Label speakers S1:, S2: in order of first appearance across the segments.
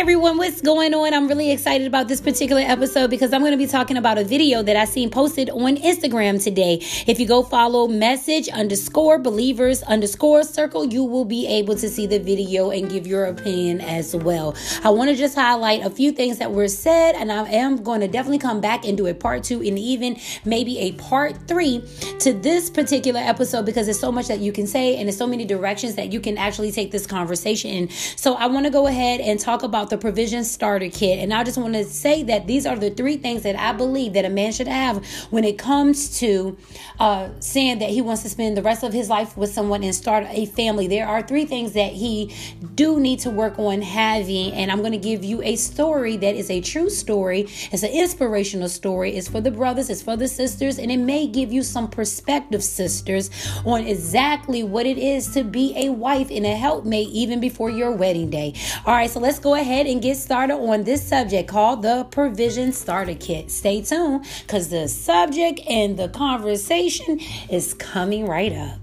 S1: everyone, what's going on? I'm really excited about this particular episode because I'm going to be talking about a video that I seen posted on Instagram today. If you go follow message underscore believers underscore circle, you will be able to see the video and give your opinion as well. I want to just highlight a few things that were said, and I am going to definitely come back and do a part two and even maybe a part three to this particular episode because there's so much that you can say and there's so many directions that you can actually take this conversation in. So I want to go ahead and talk about the provision starter kit. And I just want to say that these are the three things that I believe that a man should have when it comes to uh, saying that he wants to spend the rest of his life with someone and start a family. There are three things that he do need to work on having. And I'm going to give you a story that is a true story. It's an inspirational story. It's for the brothers, it's for the sisters, and it may give you some perspective, sisters, on exactly what it is to be a wife and a helpmate even before your wedding day. All right, so let's go ahead and get started on this subject called the Provision Starter Kit. Stay tuned because the subject and the conversation is coming right up.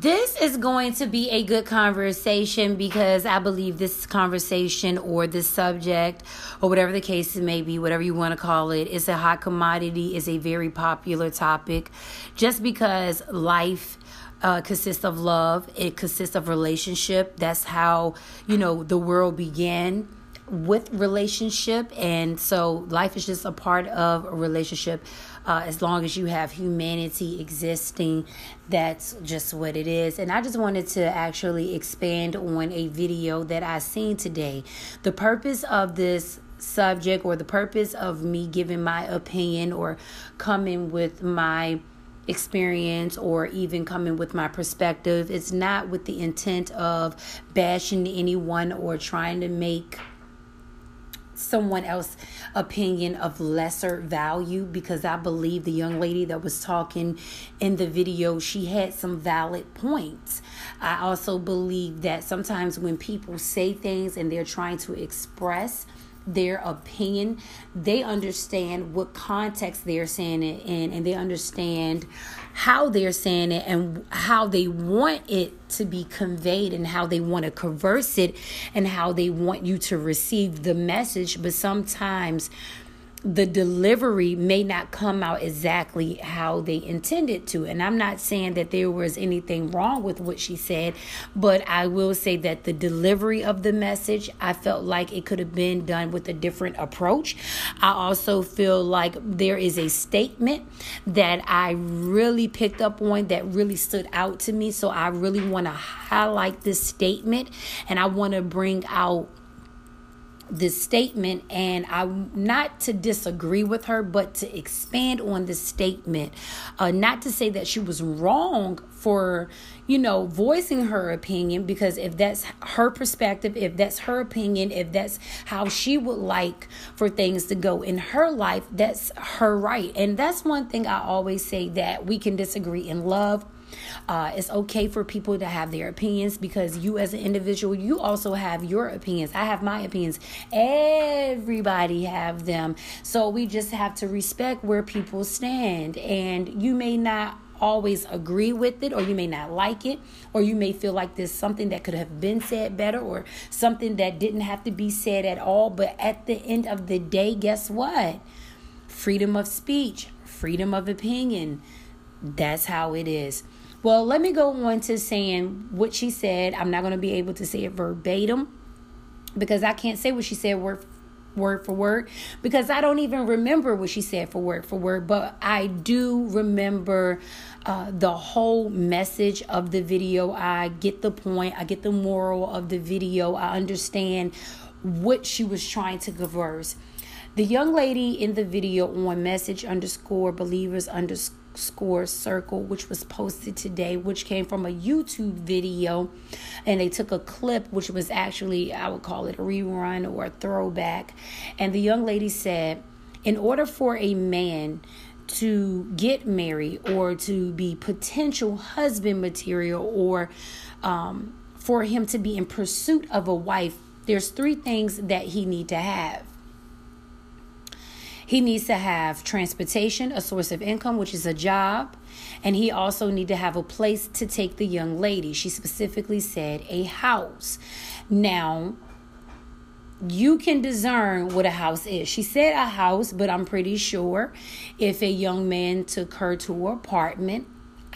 S1: This is going to be a good conversation because I believe this conversation or this subject or whatever the case may be, whatever you want to call it, is a hot commodity, is a very popular topic just because life uh, consists of love, it consists of relationship. That's how, you know, the world began with relationship. And so life is just a part of a relationship uh, as long as you have humanity existing that's just what it is. And i just wanted to actually expand on a video that i seen today. The purpose of this subject or the purpose of me giving my opinion or coming with my experience or even coming with my perspective it's not with the intent of bashing anyone or trying to make someone else opinion of lesser value because I believe the young lady that was talking in the video she had some valid points. I also believe that sometimes when people say things and they're trying to express their opinion, they understand what context they're saying it in and they understand how they're saying it and how they want it to be conveyed and how they want to converse it and how they want you to receive the message. But sometimes the delivery may not come out exactly how they intended to. And I'm not saying that there was anything wrong with what she said, but I will say that the delivery of the message, I felt like it could have been done with a different approach. I also feel like there is a statement that I really picked up on that really stood out to me. So I really want to highlight this statement and I want to bring out this statement and I'm not to disagree with her, but to expand on this statement. Uh, not to say that she was wrong for, you know, voicing her opinion, because if that's her perspective, if that's her opinion, if that's how she would like for things to go in her life, that's her right. And that's one thing I always say that we can disagree in love uh, it's okay for people to have their opinions because you, as an individual, you also have your opinions. I have my opinions. Everybody have them. So we just have to respect where people stand. And you may not always agree with it or you may not like it or you may feel like there's something that could have been said better or something that didn't have to be said at all but at the end of the day guess what freedom of speech freedom of opinion that's how it is well, let me go on to saying what she said. I'm not going to be able to say it verbatim because I can't say what she said word word for word because I don't even remember what she said for word for word, but I do remember uh, the whole message of the video. I get the point, I get the moral of the video, I understand what she was trying to converse. The young lady in the video on message underscore believers underscore score circle which was posted today which came from a youtube video. And they took a clip which was actually i would call it a rerun or a throwback. And the young lady said in order for a man to get married or to be potential husband material or um, for him to be in pursuit of a wife there's three things that he need to have He needs to have transportation, a source of income, which is a job, and he also need to have a place to take the young lady. She specifically said a house. Now, you can discern what a house is. She said a house, but I'm pretty sure if a young man took her to her apartment,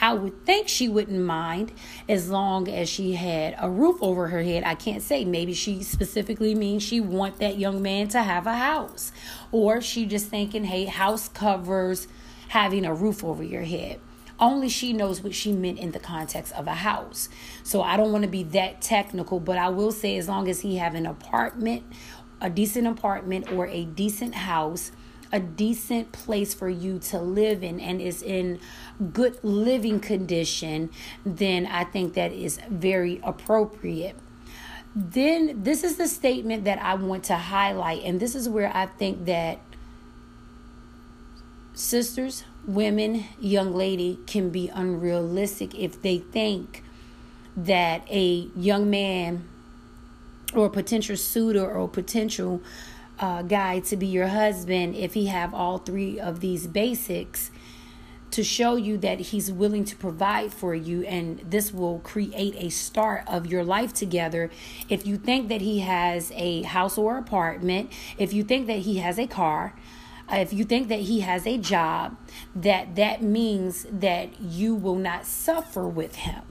S1: I would think she wouldn't mind as long as she had a roof over her head. I can't say. Maybe she specifically means she want that young man to have a house. Or she just thinking, hey, house covers having a roof over your head. Only she knows what she meant in the context of a house. So I don't want to be that technical, but I will say as long as he have an apartment, a decent apartment or a decent house, a decent place for you to live in and is in good living condition, then I think that is very appropriate. Then this is the statement that I want to highlight and this is where I think that sisters women, young lady can be unrealistic if they think that a young man or a potential suitor or potential uh, guy to be your husband if he have all three of these basics to show you that he's willing to provide for you and this will create a start of your life together. If you think that he has a house or apartment if you think that he has a car if you think that he has a job that that means that you will not suffer with him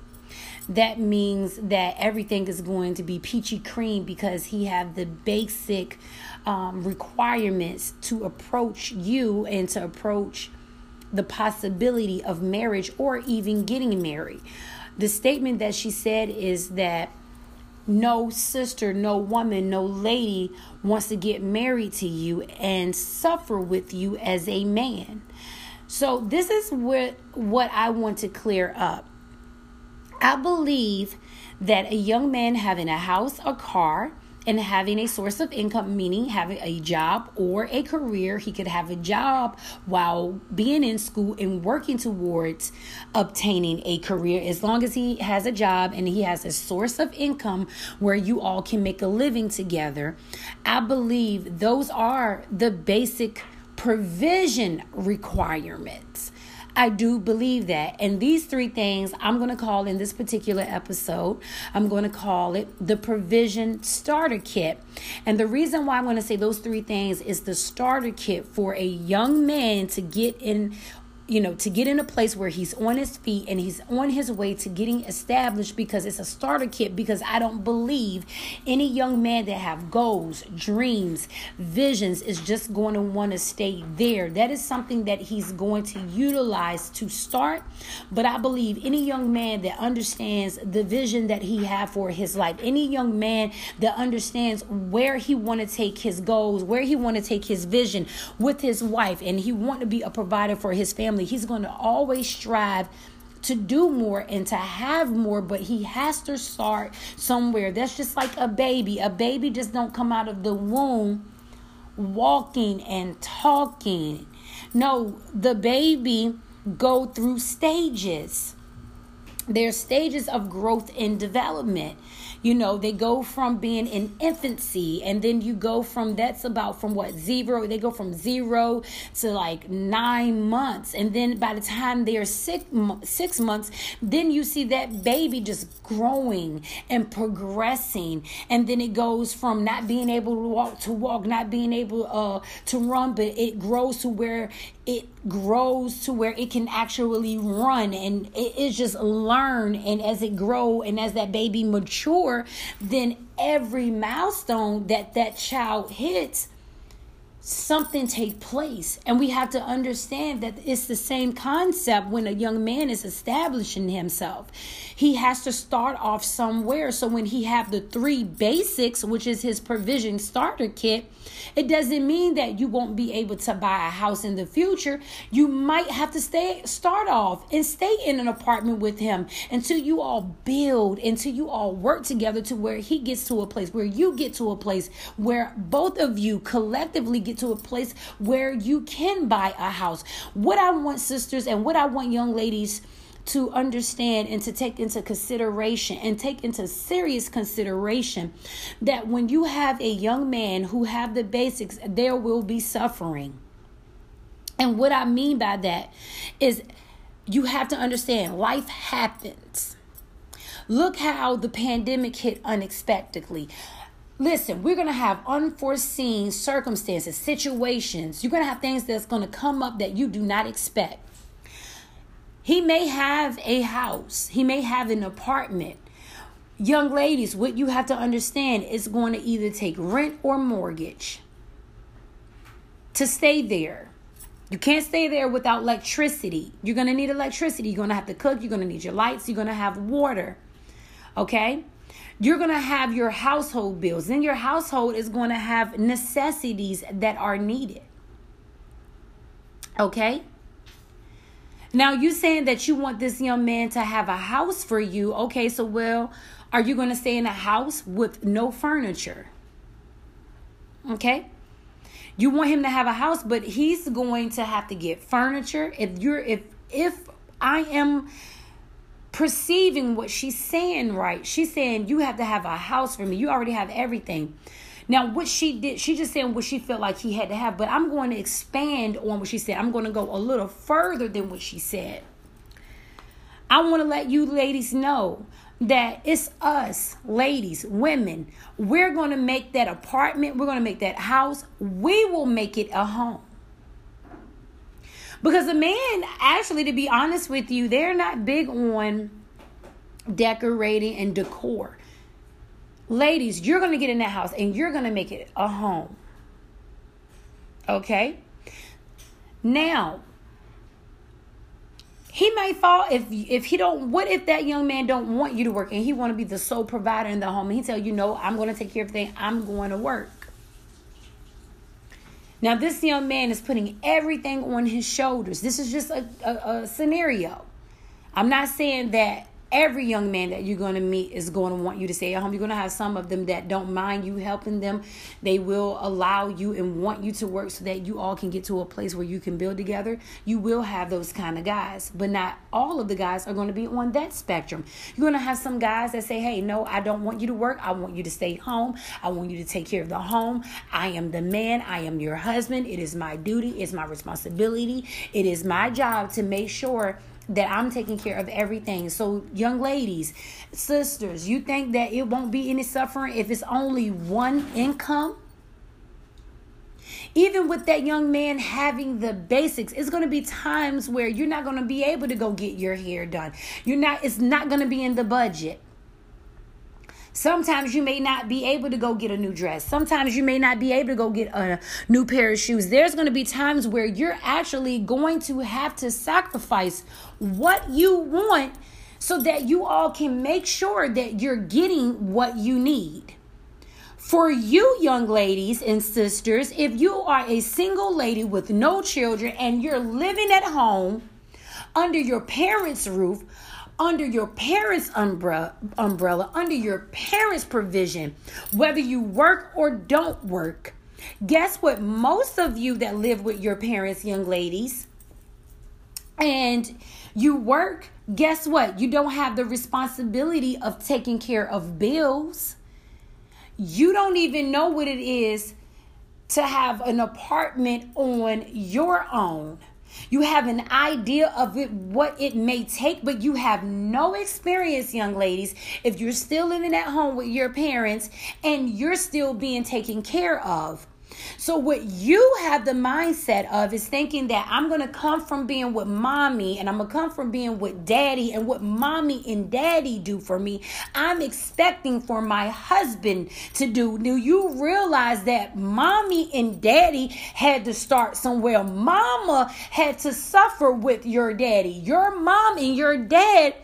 S1: that means that everything is going to be peachy cream because he have the basic um, requirements to approach you and to approach the possibility of marriage or even getting married the statement that she said is that no sister, no woman, no lady wants to get married to you and suffer with you as a man. So this is what what I want to clear up. I believe that a young man having a house, a car, and having a source of income, meaning having a job or a career. He could have a job while being in school and working towards obtaining a career as long as he has a job and he has a source of income where you all can make a living together. I believe those are the basic provision requirements. I do believe that. And these three things I'm going to call in this particular episode, I'm going to call it the provision starter kit. And the reason why I'm going to say those three things is the starter kit for a young man to get in you know, to get in a place where he's on his feet and he's on his way to getting established because it's a starter kit because I don't believe any young man that have goals, dreams, visions is just going to want to stay there. That is something that he's going to utilize to start, but I believe any young man that understands the vision that he have for his life, any young man that understands where he want to take his goals, where he want to take his vision with his wife and he want to be a provider for his family family. He's going to always strive to do more and to have more but he has to start somewhere. That's just like a baby. A baby just don't come out of the womb walking and talking. No the baby go through stages. There's stages of growth and development you know they go from being in infancy and then you go from that's about from what zero they go from zero to like nine months. And then by the time they're six six months then you see that baby just growing and progressing. And then it goes from not being able to walk to walk not being able uh, to run but it grows to where it grows to where it can actually run and it is just learn. And as it grow and as that baby mature then every milestone that that child hits something take place. And we have to understand that it's the same concept when a young man is establishing himself. He has to start off somewhere. So when he have the three basics which is his provision starter kit it doesn't mean that you won't be able to buy a house in the future. You might have to stay start off and stay in an apartment with him until you all build until you all work together to where he gets to a place where you get to a place where both of you collectively get to a place where you can buy a house what i want sisters and what i want young ladies to understand and to take into consideration and take into serious consideration that when you have a young man who have the basics there will be suffering And what I mean by that is you have to understand life happens. Look how the pandemic hit unexpectedly. Listen, we're going to have unforeseen circumstances, situations. You're going to have things that's going to come up that you do not expect. He may have a house, he may have an apartment. Young ladies, what you have to understand is going to either take rent or mortgage to stay there. You can't stay there without electricity. You're going to need electricity. You're going to have to cook. You're going to need your lights. You're going to have water. Okay? You're going to have your household bills. Then your household is going to have necessities that are needed. Okay? Now, you saying that you want this young man to have a house for you. Okay, so well, are you going to stay in a house with no furniture? Okay? You want him to have a house, but he's going to have to get furniture. If you're if if I am perceiving what she's saying right, she's saying you have to have a house for me. You already have everything. Now, what she did, she just saying what she felt like he had to have, but I'm going to expand on what she said. I'm going to go a little further than what she said. I want to let you ladies know that it's us, ladies, women. We're going to make that apartment, we're going to make that house, we will make it a home. Because the man, actually, to be honest with you, they're not big on decorating and decor. Ladies, you're going to get in that house and you're going to make it a home. Okay? Now, he may fall if if he don't what if that young man don't want you to work and he want to be the sole provider in the home and he tell you no i'm going to take care of everything i'm going to work now this young man is putting everything on his shoulders. This is just a, a, a scenario. I'm not saying that every young man that you're going to meet is going to want you to stay at home. You're going to have some of them that don't mind you helping them. They will allow you and want you to work so that you all can get to a place where you can build together. You will have those kind of guys, but not all of the guys are going to be on that spectrum. You're going to have some guys that say, hey, no, I don't want you to work. I want you to stay home. I want you to take care of the home. I am the man. I am your husband. It is my duty. It's my responsibility. It is my job to make sure that I'm taking care of everything. So, young ladies, sisters, you think that it won't be any suffering if it's only one income? Even with that young man having the basics, it's going to be times where you're not going to be able to go get your hair done. You're not it's not going to be in the budget. Sometimes you may not be able to go get a new dress. Sometimes you may not be able to go get a new pair of shoes. There's going to be times where you're actually going to have to sacrifice what you want so that you all can make sure that you're getting what you need. For you, young ladies and sisters, if you are a single lady with no children and you're living at home under your parents' roof, under your parents' umbrella, under your parents' provision, whether you work or don't work. Guess what? Most of you that live with your parents, young ladies, and you work, guess what? You don't have the responsibility of taking care of bills. You don't even know what it is to have an apartment on your own. You have an idea of it, what it may take, but you have no experience, young ladies. If you're still living at home with your parents and you're still being taken care of, so, what you have the mindset of is thinking that I'm going to come from being with mommy and I'm going to come from being with daddy and what mommy and daddy do for me. I'm expecting for my husband to do. Do you realize that mommy and daddy had to start somewhere? Mama had to suffer with your daddy. Your mom and your dad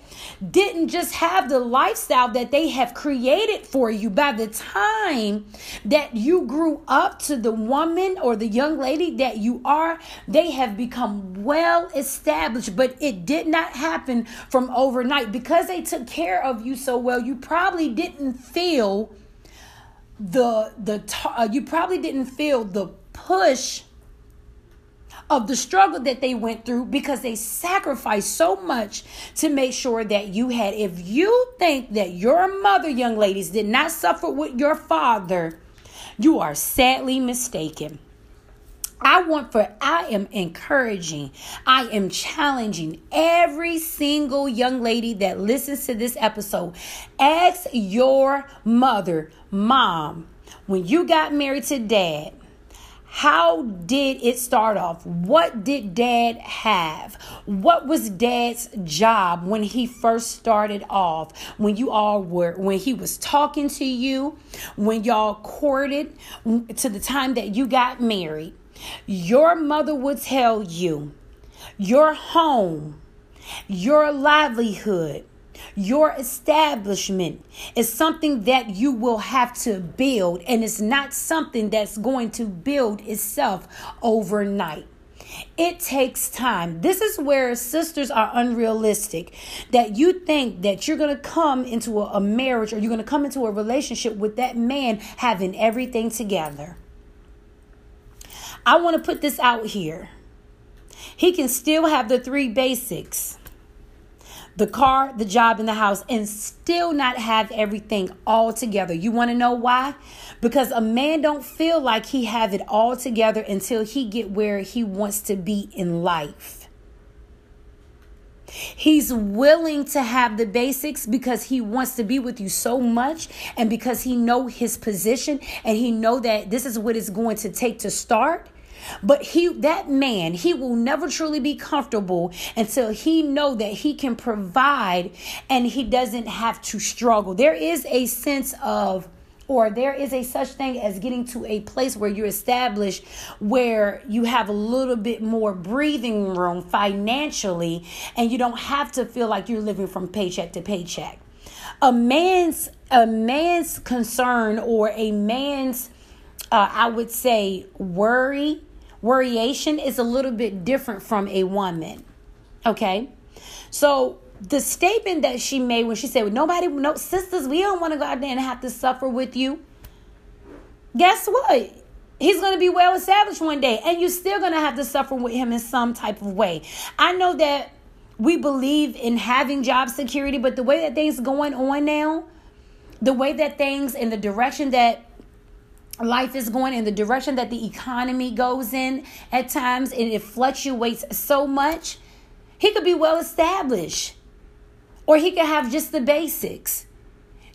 S1: didn't just have the lifestyle that they have created for you. By the time that you grew up to the woman or the young lady that you are they have become well established. But it did not happen from overnight. Because they took care of you so well you probably didn't feel the the uh, you probably didn't feel the push of the struggle that they went through because they sacrificed so much to make sure that you had. If you think that your mother, young ladies, did not suffer with your father, you are sadly mistaken. I want for, I am encouraging, I am challenging every single young lady that listens to this episode. Ask your mother, mom, when you got married to dad, how did it start off? What did dad have? What was dad's job when he first started off? When you all were, when he was talking to you, when y'all courted, to the time that you got married? Your mother would tell you your home, your livelihood, your establishment is something that you will have to build, and it's not something that's going to build itself overnight. It takes time. This is where sisters are unrealistic. That you think that you're going to come into a, a marriage or you're going to come into a relationship with that man having everything together. I want to put this out here. He can still have the three basics the car, the job, and the house, and still not have everything all together. You want to know why? Because a man don't feel like he have it all together until he get where he wants to be in life. He's willing to have the basics because he wants to be with you so much and because he know his position and he know that this is what it's going to take to start but he that man, he will never truly be comfortable until he know that he can provide and he doesn't have to struggle. There is a sense of or there is a such thing as getting to a place where you're established where you have a little bit more breathing room financially and you don't have to feel like you're living from paycheck to paycheck a man's a man's concern or a man's uh, i would say worry Worryation is a little bit different from a woman. Okay? So the statement that she made when she said, well, Nobody, no sisters, we don't want to go out there and have to suffer with you. Guess what? He's going to be well established one day, and you're still going to have to suffer with him in some type of way. I know that we believe in having job security, but the way that things going on now, the way that things in the direction that life is going in the direction that the economy goes in at times and it fluctuates so much he could be well established or he could have just the basics.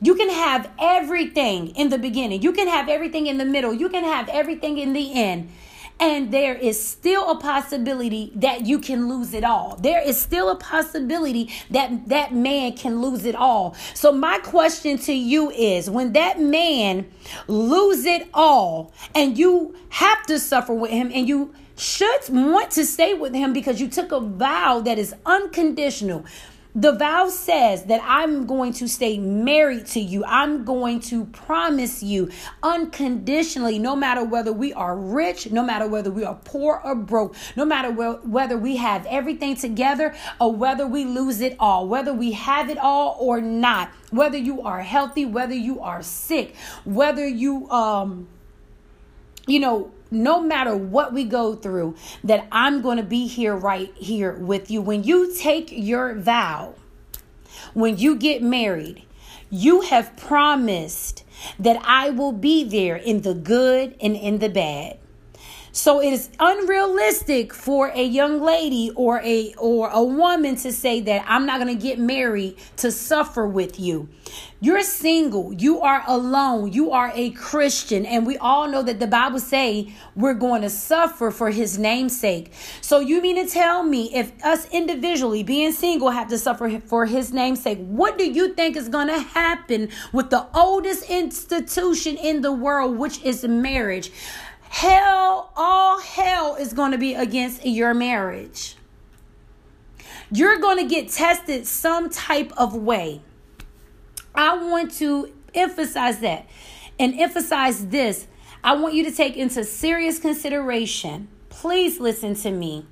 S1: You can have everything in the beginning. You can have everything in the middle. You can have everything in the end and there is still a possibility that you can lose it all. There is still a possibility that that man can lose it all. So my question to you is when that man lose it all and you have to suffer with him and you should want to stay with him because you took a vow that is unconditional the vow says that I'm going to stay married to you. I'm going to promise you unconditionally, no matter whether we are rich, no matter whether we are poor or broke, no matter whether we have everything together or whether we lose it all, whether we have it all or not, whether you are healthy, whether you are sick, whether you, um, you know, no matter what we go through, that I'm going to be here right here with you. When you take your vow, when you get married, you have promised that I will be there in the good and in the bad. So it is unrealistic for a young lady or a or a woman to say that I'm not going to get married to suffer with you. You're single, you are alone, you are a Christian and we all know that the Bible say we're going to suffer for his name's sake. So you mean to tell me if us individually being single have to suffer for his name's sake, what do you think is going to happen with the oldest institution in the world which is marriage? Hell, all hell is going to be against your marriage. You're going to get tested some type of way. I want to emphasize that and emphasize this. I want you to take into serious consideration. Please listen to me.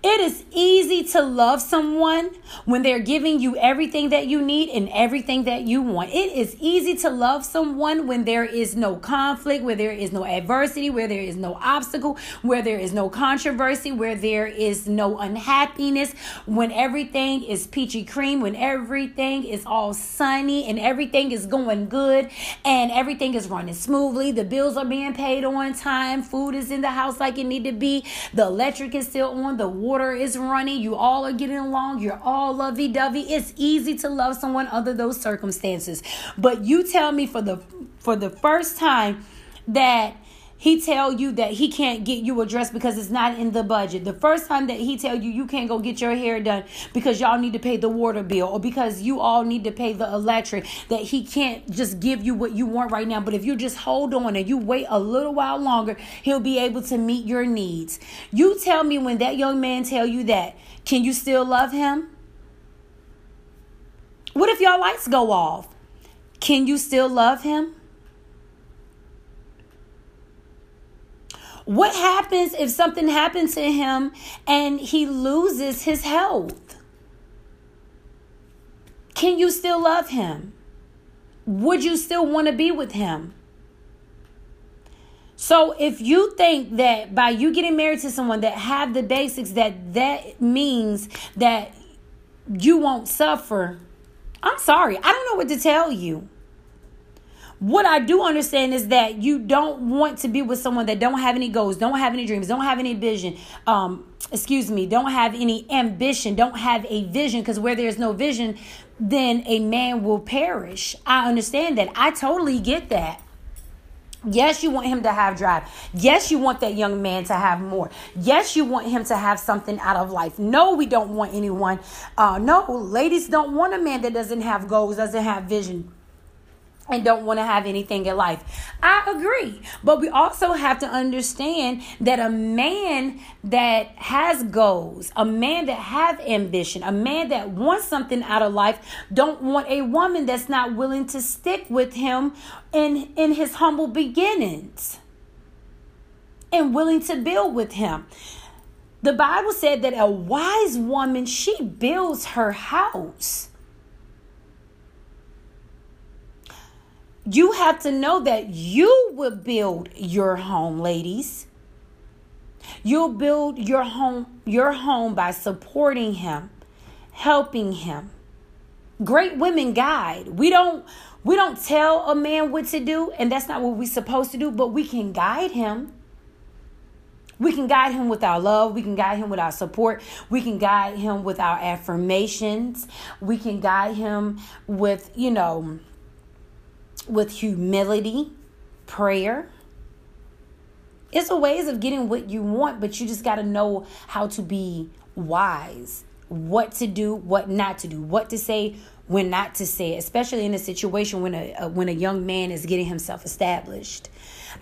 S1: It is easy to love someone when they're giving you everything that you need and everything that you want. It is easy to love someone when there is no conflict, where there is no adversity, where there is no obstacle, where there is no controversy, where there is no unhappiness, when everything is peachy cream, when everything is all sunny and everything is going good and everything is running smoothly. The bills are being paid on time, food is in the house like it need to be, the electric is still on, the water is running, you all are getting along, you're all lovey dovey. It's easy to love someone under those circumstances. But you tell me for the for the first time that he tell you that he can't get you a dress because it's not in the budget. The first time that he tell you you can't go get your hair done because y'all need to pay the water bill or because you all need to pay the electric that he can't just give you what you want right now. But if you just hold on and you wait a little while longer he'll be able to meet your needs. You tell me when that young man tell you that can you still love him? What if y'all lights go off? Can you still love him What happens if something happens to him and he loses his health? Can you still love him? Would you still want to be with him? So if you think that by you getting married to someone that have the basics that that means that you won't suffer, I'm sorry. I don't know what to tell you. What I do understand is that you don't want to be with someone that don't have any goals, don't have any dreams, don't have any vision. Um, excuse me, don't have any ambition, don't have a vision. Because where there's no vision, then a man will perish. I understand that. I totally get that. Yes, you want him to have drive. Yes, you want that young man to have more. Yes, you want him to have something out of life. No, we don't want anyone. Uh, no, ladies don't want a man that doesn't have goals, doesn't have vision and don't want to have anything in life. I agree. But we also have to understand that a man that has goals, a man that have ambition, a man that wants something out of life don't want a woman that's not willing to stick with him in in his humble beginnings and willing to build with him. The Bible said that a wise woman she builds her house. You have to know that you will build your home, ladies. You'll build your home your home by supporting him, helping him. Great women guide. We don't we don't tell a man what to do and that's not what we're supposed to do, but we can guide him. We can guide him with our love. We can guide him with our support. We can guide him with our affirmations. We can guide him with, you know, with humility, prayer. It's a ways of getting what you want, but you just got to know how to be wise, what to do, what not to do, what to say, when not to say especially in a situation when a, a when a young man is getting himself established.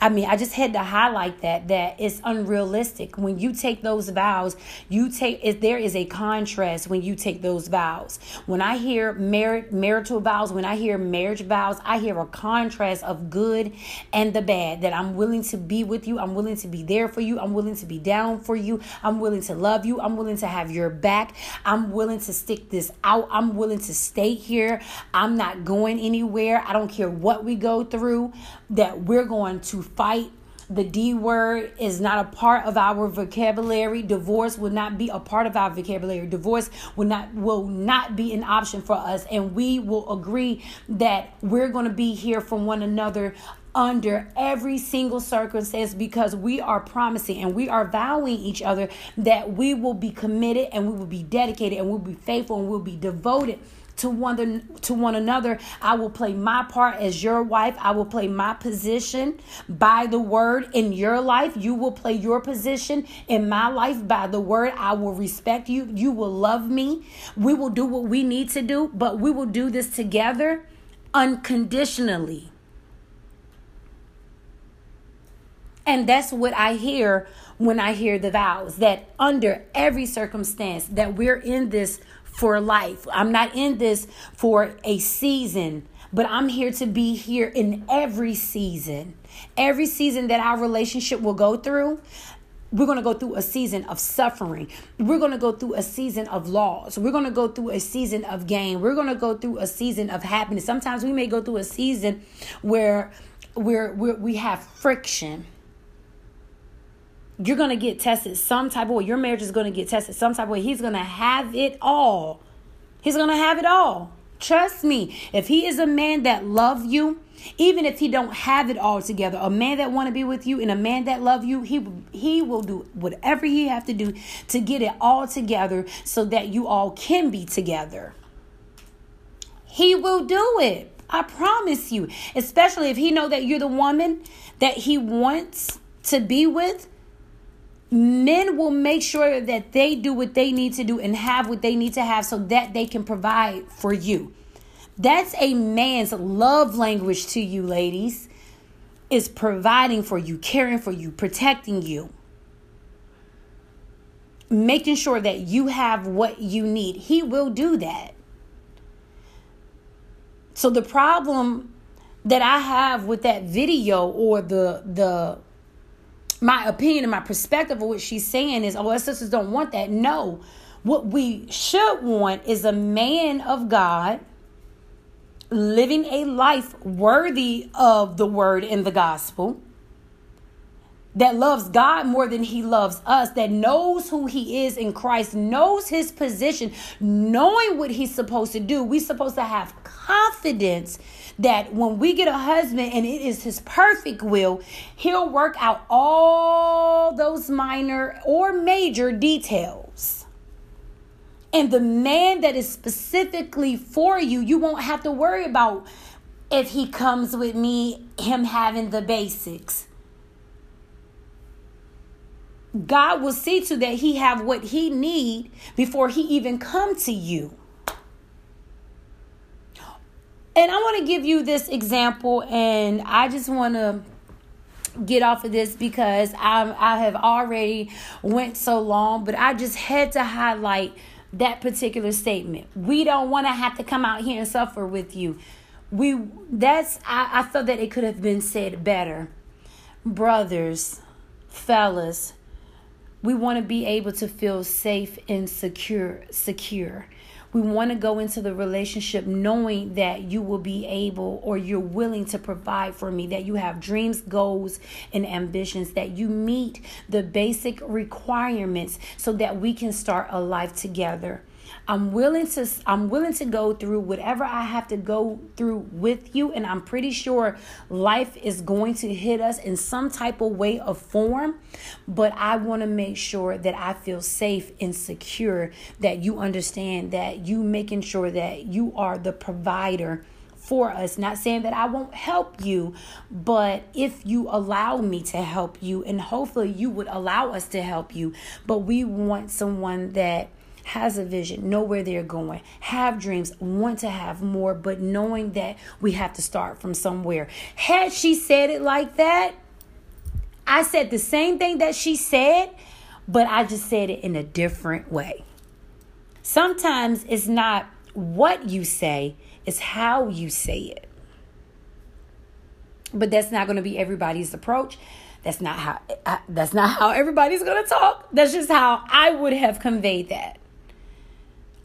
S1: I mean, I just had to highlight that that it's unrealistic. When you take those vows, you take if there is a contrast when you take those vows. When I hear merit marital vows, when I hear marriage vows, I hear a contrast of good and the bad. That I'm willing to be with you, I'm willing to be there for you, I'm willing to be down for you, I'm willing to love you, I'm willing to have your back, I'm willing to stick this out, I'm willing to stay here, I'm not going anywhere. I don't care what we go through, that we're going to fight. The D word is not a part of our vocabulary. Divorce will not be a part of our vocabulary. Divorce will not will not be an option for us and we will agree that we're going to be here for one another under every single circumstance because we are promising and we are vowing each other that we will be committed and we will be dedicated and we'll be faithful and we'll be devoted to one to one another. I will play my part as your wife. I will play my position by the word in your life. You will play your position in my life by the word. I will respect you. You will love me. We will do what we need to do, but we will do this together unconditionally. And that's what I hear when I hear the vows that under every circumstance that we're in this for life. I'm not in this for a season, but I'm here to be here in every season. Every season that our relationship will go through, we're going to go through a season of suffering. We're going to go through a season of loss. We're going to go through a season of gain. We're going to go through a season of happiness. Sometimes we may go through a season where where, where we have friction. You're going to get tested some type of way. Your marriage is going to get tested some type of way. He's going to have it all. He's going to have it all. Trust me. If he is a man that love you, even if he don't have it all together a man that want to be with you and a man that love you he he will do whatever he have to do to get it all together so that you all can be together he will do it i promise you especially if he know that you're the woman that he wants to be with men will make sure that they do what they need to do and have what they need to have so that they can provide for you that's a man's love language to you, ladies, is providing for you, caring for you, protecting you, making sure that you have what you need. He will do that. So the problem that I have with that video or the the my opinion and my perspective of what she's saying is, oh, our sisters don't want that. No. What we should want is a man of God living a life worthy of the word in the gospel, that loves God more than he loves us, that knows who he is in Christ, knows his position, knowing what he's supposed to do. We're supposed to have confidence that when we get a husband and it is his perfect will, he'll work out all those minor or major details and the man that is specifically for you, you won't have to worry about if he comes with me, him having the basics. God will see to that he have what he need before he even come to you. And I want to give you this example and I just want to get off of this because I I have already went so long, but I just had to highlight that particular statement. We don't want to have to come out here and suffer with you. We that's I, I felt that it could have been said better. Brothers, fellas, we want to be able to feel safe and secure secure we want to go into the relationship knowing that you will be able or you're willing to provide for me, that you have dreams, goals, and ambitions, that you meet the basic requirements so that we can start a life together. I'm willing to I'm willing to go through whatever I have to go through with you and I'm pretty sure life is going to hit us in some type of way of form, but I want to make sure that I feel safe and secure that you understand that you making sure that you are the provider for us. Not saying that I won't help you, but if you allow me to help you, and hopefully you would allow us to help you, but we want someone that has a vision, know where they're going, have dreams, want to have more, but knowing that we have to start from somewhere. Had she said it like that, I said the same thing that she said, but I just said it in a different way. Sometimes it's not what you say, it's how you say it. But that's not going to be everybody's approach. That's not how that's not how everybody's going to talk. That's just how I would have conveyed that.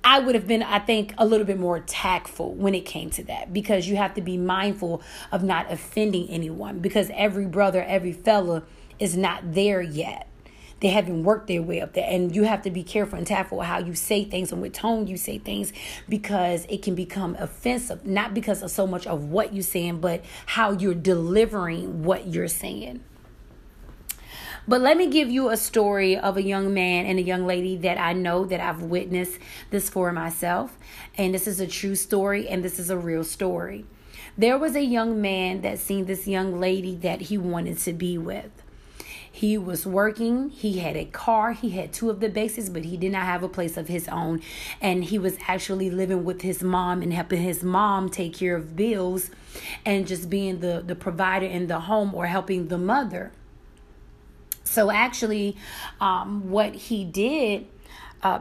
S1: I would have been, I think, a little bit more tactful when it came to that because you have to be mindful of not offending anyone because every brother, every fella is not there yet. They haven't worked their way up there. And you have to be careful and tactful how you say things and what tone you say things because it can become offensive, not because of so much of what you're saying, but how you're delivering what you're saying. But let me give you a story of a young man and a young lady that I know that I've witnessed this for myself. And this is a true story and this is a real story. There was a young man that seen this young lady that he wanted to be with. He was working, he had a car, he had two of the bases, but he did not have a place of his own. And he was actually living with his mom and helping his mom take care of bills and just being the, the provider in the home or helping the mother. So actually, um, what he did. Uh,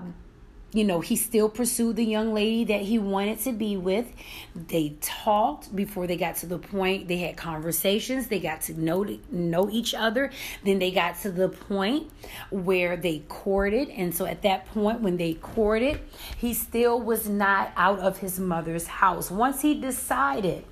S1: you know, he still pursued the young lady that he wanted to be with. They talked before they got to the point. They had conversations. They got to know know each other. Then they got to the point where they courted. And so at that point, when they courted, he still was not out of his mother's house. Once he decided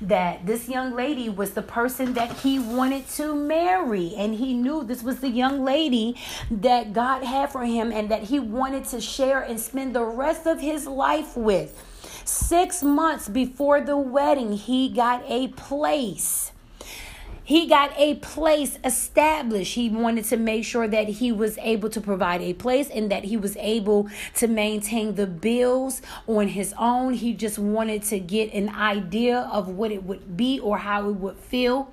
S1: that this young lady was the person that he wanted to marry. And he knew this was the young lady that God had for him and that he wanted to share and spend the rest of his life with. Six months before the wedding, he got a place he got a place established. He wanted to make sure that he was able to provide a place and that he was able to maintain the bills on his own. He just wanted to get an idea of what it would be or how it would feel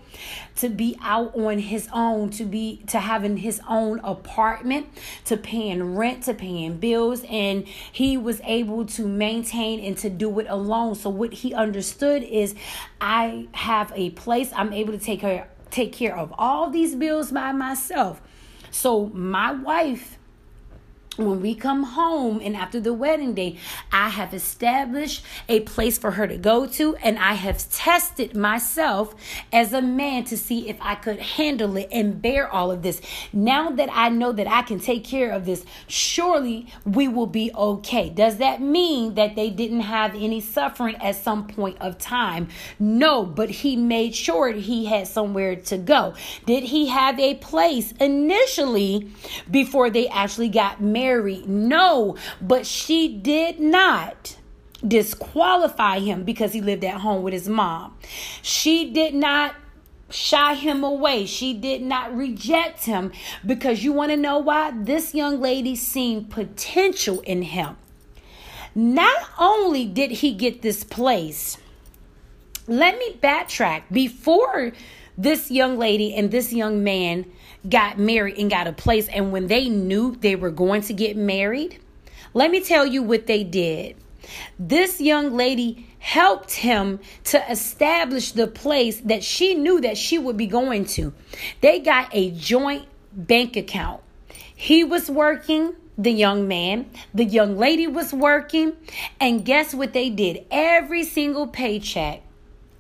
S1: to be out on his own, to be to having his own apartment, to paying rent, to paying bills, and he was able to maintain and to do it alone. So what he understood is I have a place, I'm able to take care take care of all these bills by myself. So my wife when we come home and after the wedding day, I have established a place for her to go to, and I have tested myself as a man to see if I could handle it and bear all of this. Now that I know that I can take care of this, surely we will be okay. Does that mean that they didn't have any suffering at some point of time? No, but he made sure he had somewhere to go. Did he have a place initially before they actually got married? Married. No, but she did not disqualify him because he lived at home with his mom. She did not shy him away. She did not reject him because you want to know why? This young lady seen potential in him. Not only did he get this place, let me backtrack. Before this young lady and this young man got married and got a place, and when they knew they were going to get married, let me tell you what they did. This young lady helped him to establish the place that she knew that she would be going to. They got a joint bank account. He was working, the young man, the young lady was working, and guess what they did? Every single paycheck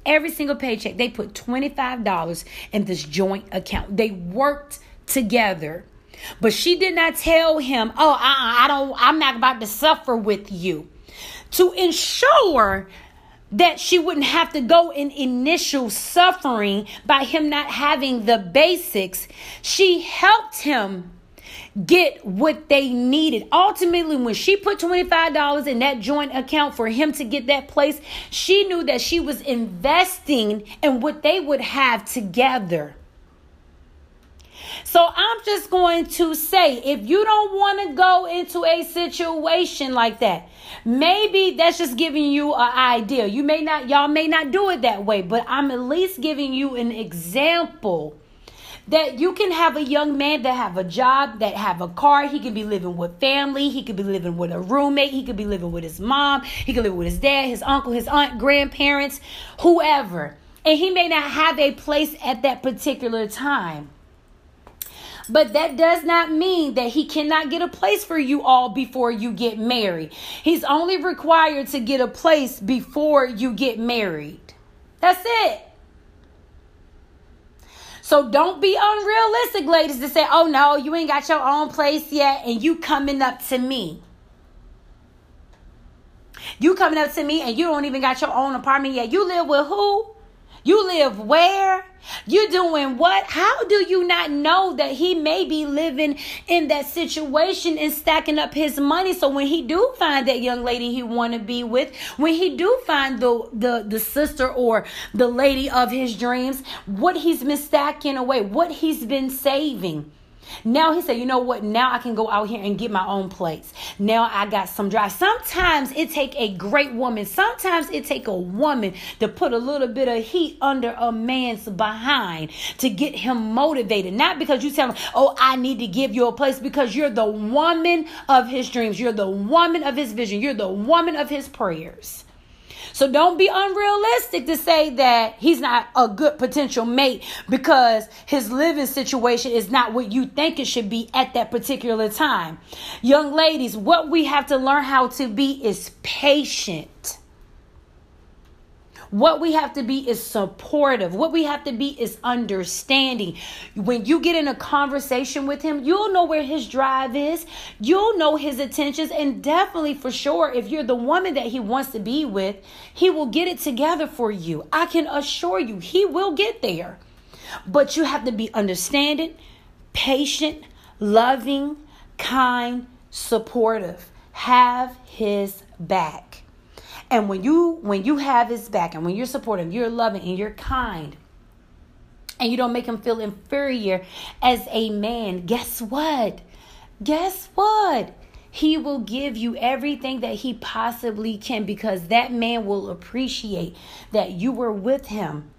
S1: every single paycheck, they put $25 in this joint account. They worked together. But she did not tell him, "Oh, uh-uh, I don't I'm not about to suffer with you." To ensure that she wouldn't have to go in initial suffering by him not having the basics, she helped him get what they needed. Ultimately, when she put $25 in that joint account for him to get that place, she knew that she was investing in what they would have together. So I'm just going to say if you don't want to go into a situation like that, maybe that's just giving you an idea. You may not, y'all may not do it that way, but I'm at least giving you an example that you can have a young man that have a job that have a car he can be living with family he could be living with a roommate he could be living with his mom he could live with his dad his uncle his aunt grandparents whoever and he may not have a place at that particular time but that does not mean that he cannot get a place for you all before you get married. He's only required to get a place before you get married. That's it. So don't be unrealistic, ladies, to say, oh no, you ain't got your own place yet, and you coming up to me. You coming up to me and you don't even got your own apartment yet. You live with who? You live where? You doing what? How do you not know that he may be living in that situation and stacking up his money? So when he do find that young lady he want to be with, when he do find the, the the sister or the lady of his dreams, what he's been stacking away, what he's been saving. Now he said, you know what? Now I can go out here and get my own place. Now I got some drive. Sometimes it take a great woman. Sometimes it take a woman to put a little bit of heat under a man's behind to get him motivated. Not because you tell him, oh, I need to give you a place because you're the woman of his dreams. You're the woman of his vision. You're the woman of his prayers. So don't be unrealistic to say that he's not a good potential mate because his living situation is not what you think it should be at that particular time. Young ladies, what we have to learn how to be is patient. What we have to be is supportive. What we have to be is understanding. When you get in a conversation with him, you'll know where his drive is. You'll know his intentions. And definitely, for sure, if you're the woman that he wants to be with, he will get it together for you. I can assure you, he will get there. But you have to be understanding, patient, loving, kind, supportive. Have his back. And when you when you have his back and when you're supportive, you're loving and you're kind, and you don't make him feel inferior as a man, guess what? Guess what? He will give you everything that he possibly can because that man will appreciate that you were with him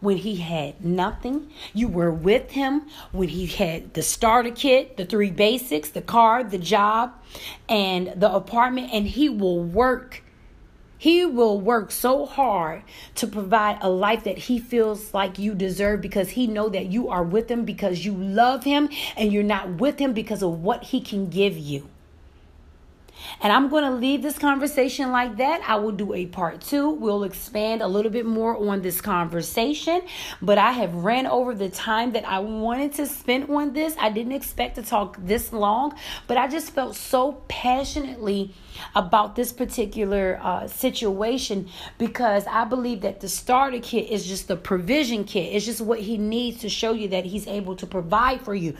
S1: when he had nothing. You were with him when he had the starter kit, the three basics, the car, the job, and the apartment, and he will work he will work so hard to provide a life that he feels like you deserve because he know that you are with him because you love him and you're not with him because of what he can give you. And I'm going to leave this conversation like that. I will do a part two. We'll expand a little bit more on this conversation. But I have ran over the time that I wanted to spend on this. I didn't expect to talk this long, but I just felt so passionately about this particular uh, situation because I believe that the starter kit is just the provision kit. It's just what he needs to show you that he's able to provide for you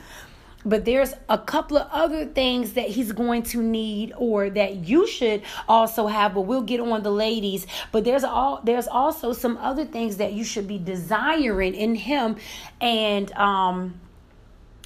S1: but there's a couple of other things that he's going to need or that you should also have but we'll get on the ladies. But there's all there's also some other things that you should be desiring in him. And um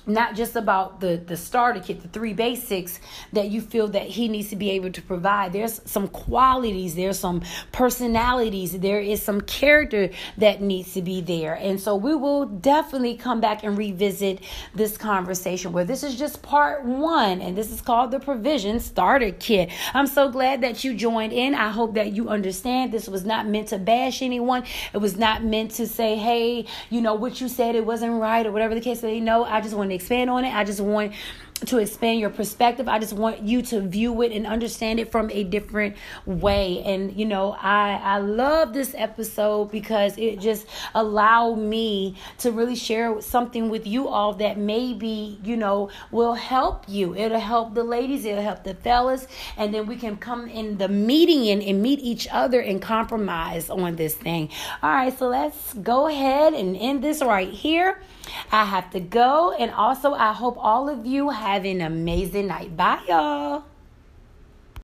S1: not just about the the starter kit the three basics that you feel that he needs to be able to provide. There's some qualities there's some personalities there is some character that needs to be there. And so we will definitely come back and revisit this conversation where this is just part one and this is called the provision starter kit. I'm so glad that you joined in. I hope that you understand this was not meant to bash anyone. It was not meant to say hey you know what you said it wasn't right or whatever the case may be. No i just want to expand on it. I just want to expand your perspective. I just want you to view it and understand it from a different way. And you know, I I love this episode because it just allowed me to really share something with you all that maybe, you know, will help you. It'll help the ladies, it'll help the fellas, and then we can come in the meeting and, and meet each other and compromise on this thing. All right, so let's go ahead and end this right here. I have to go and also I hope all of you have an amazing night. Bye, y'all.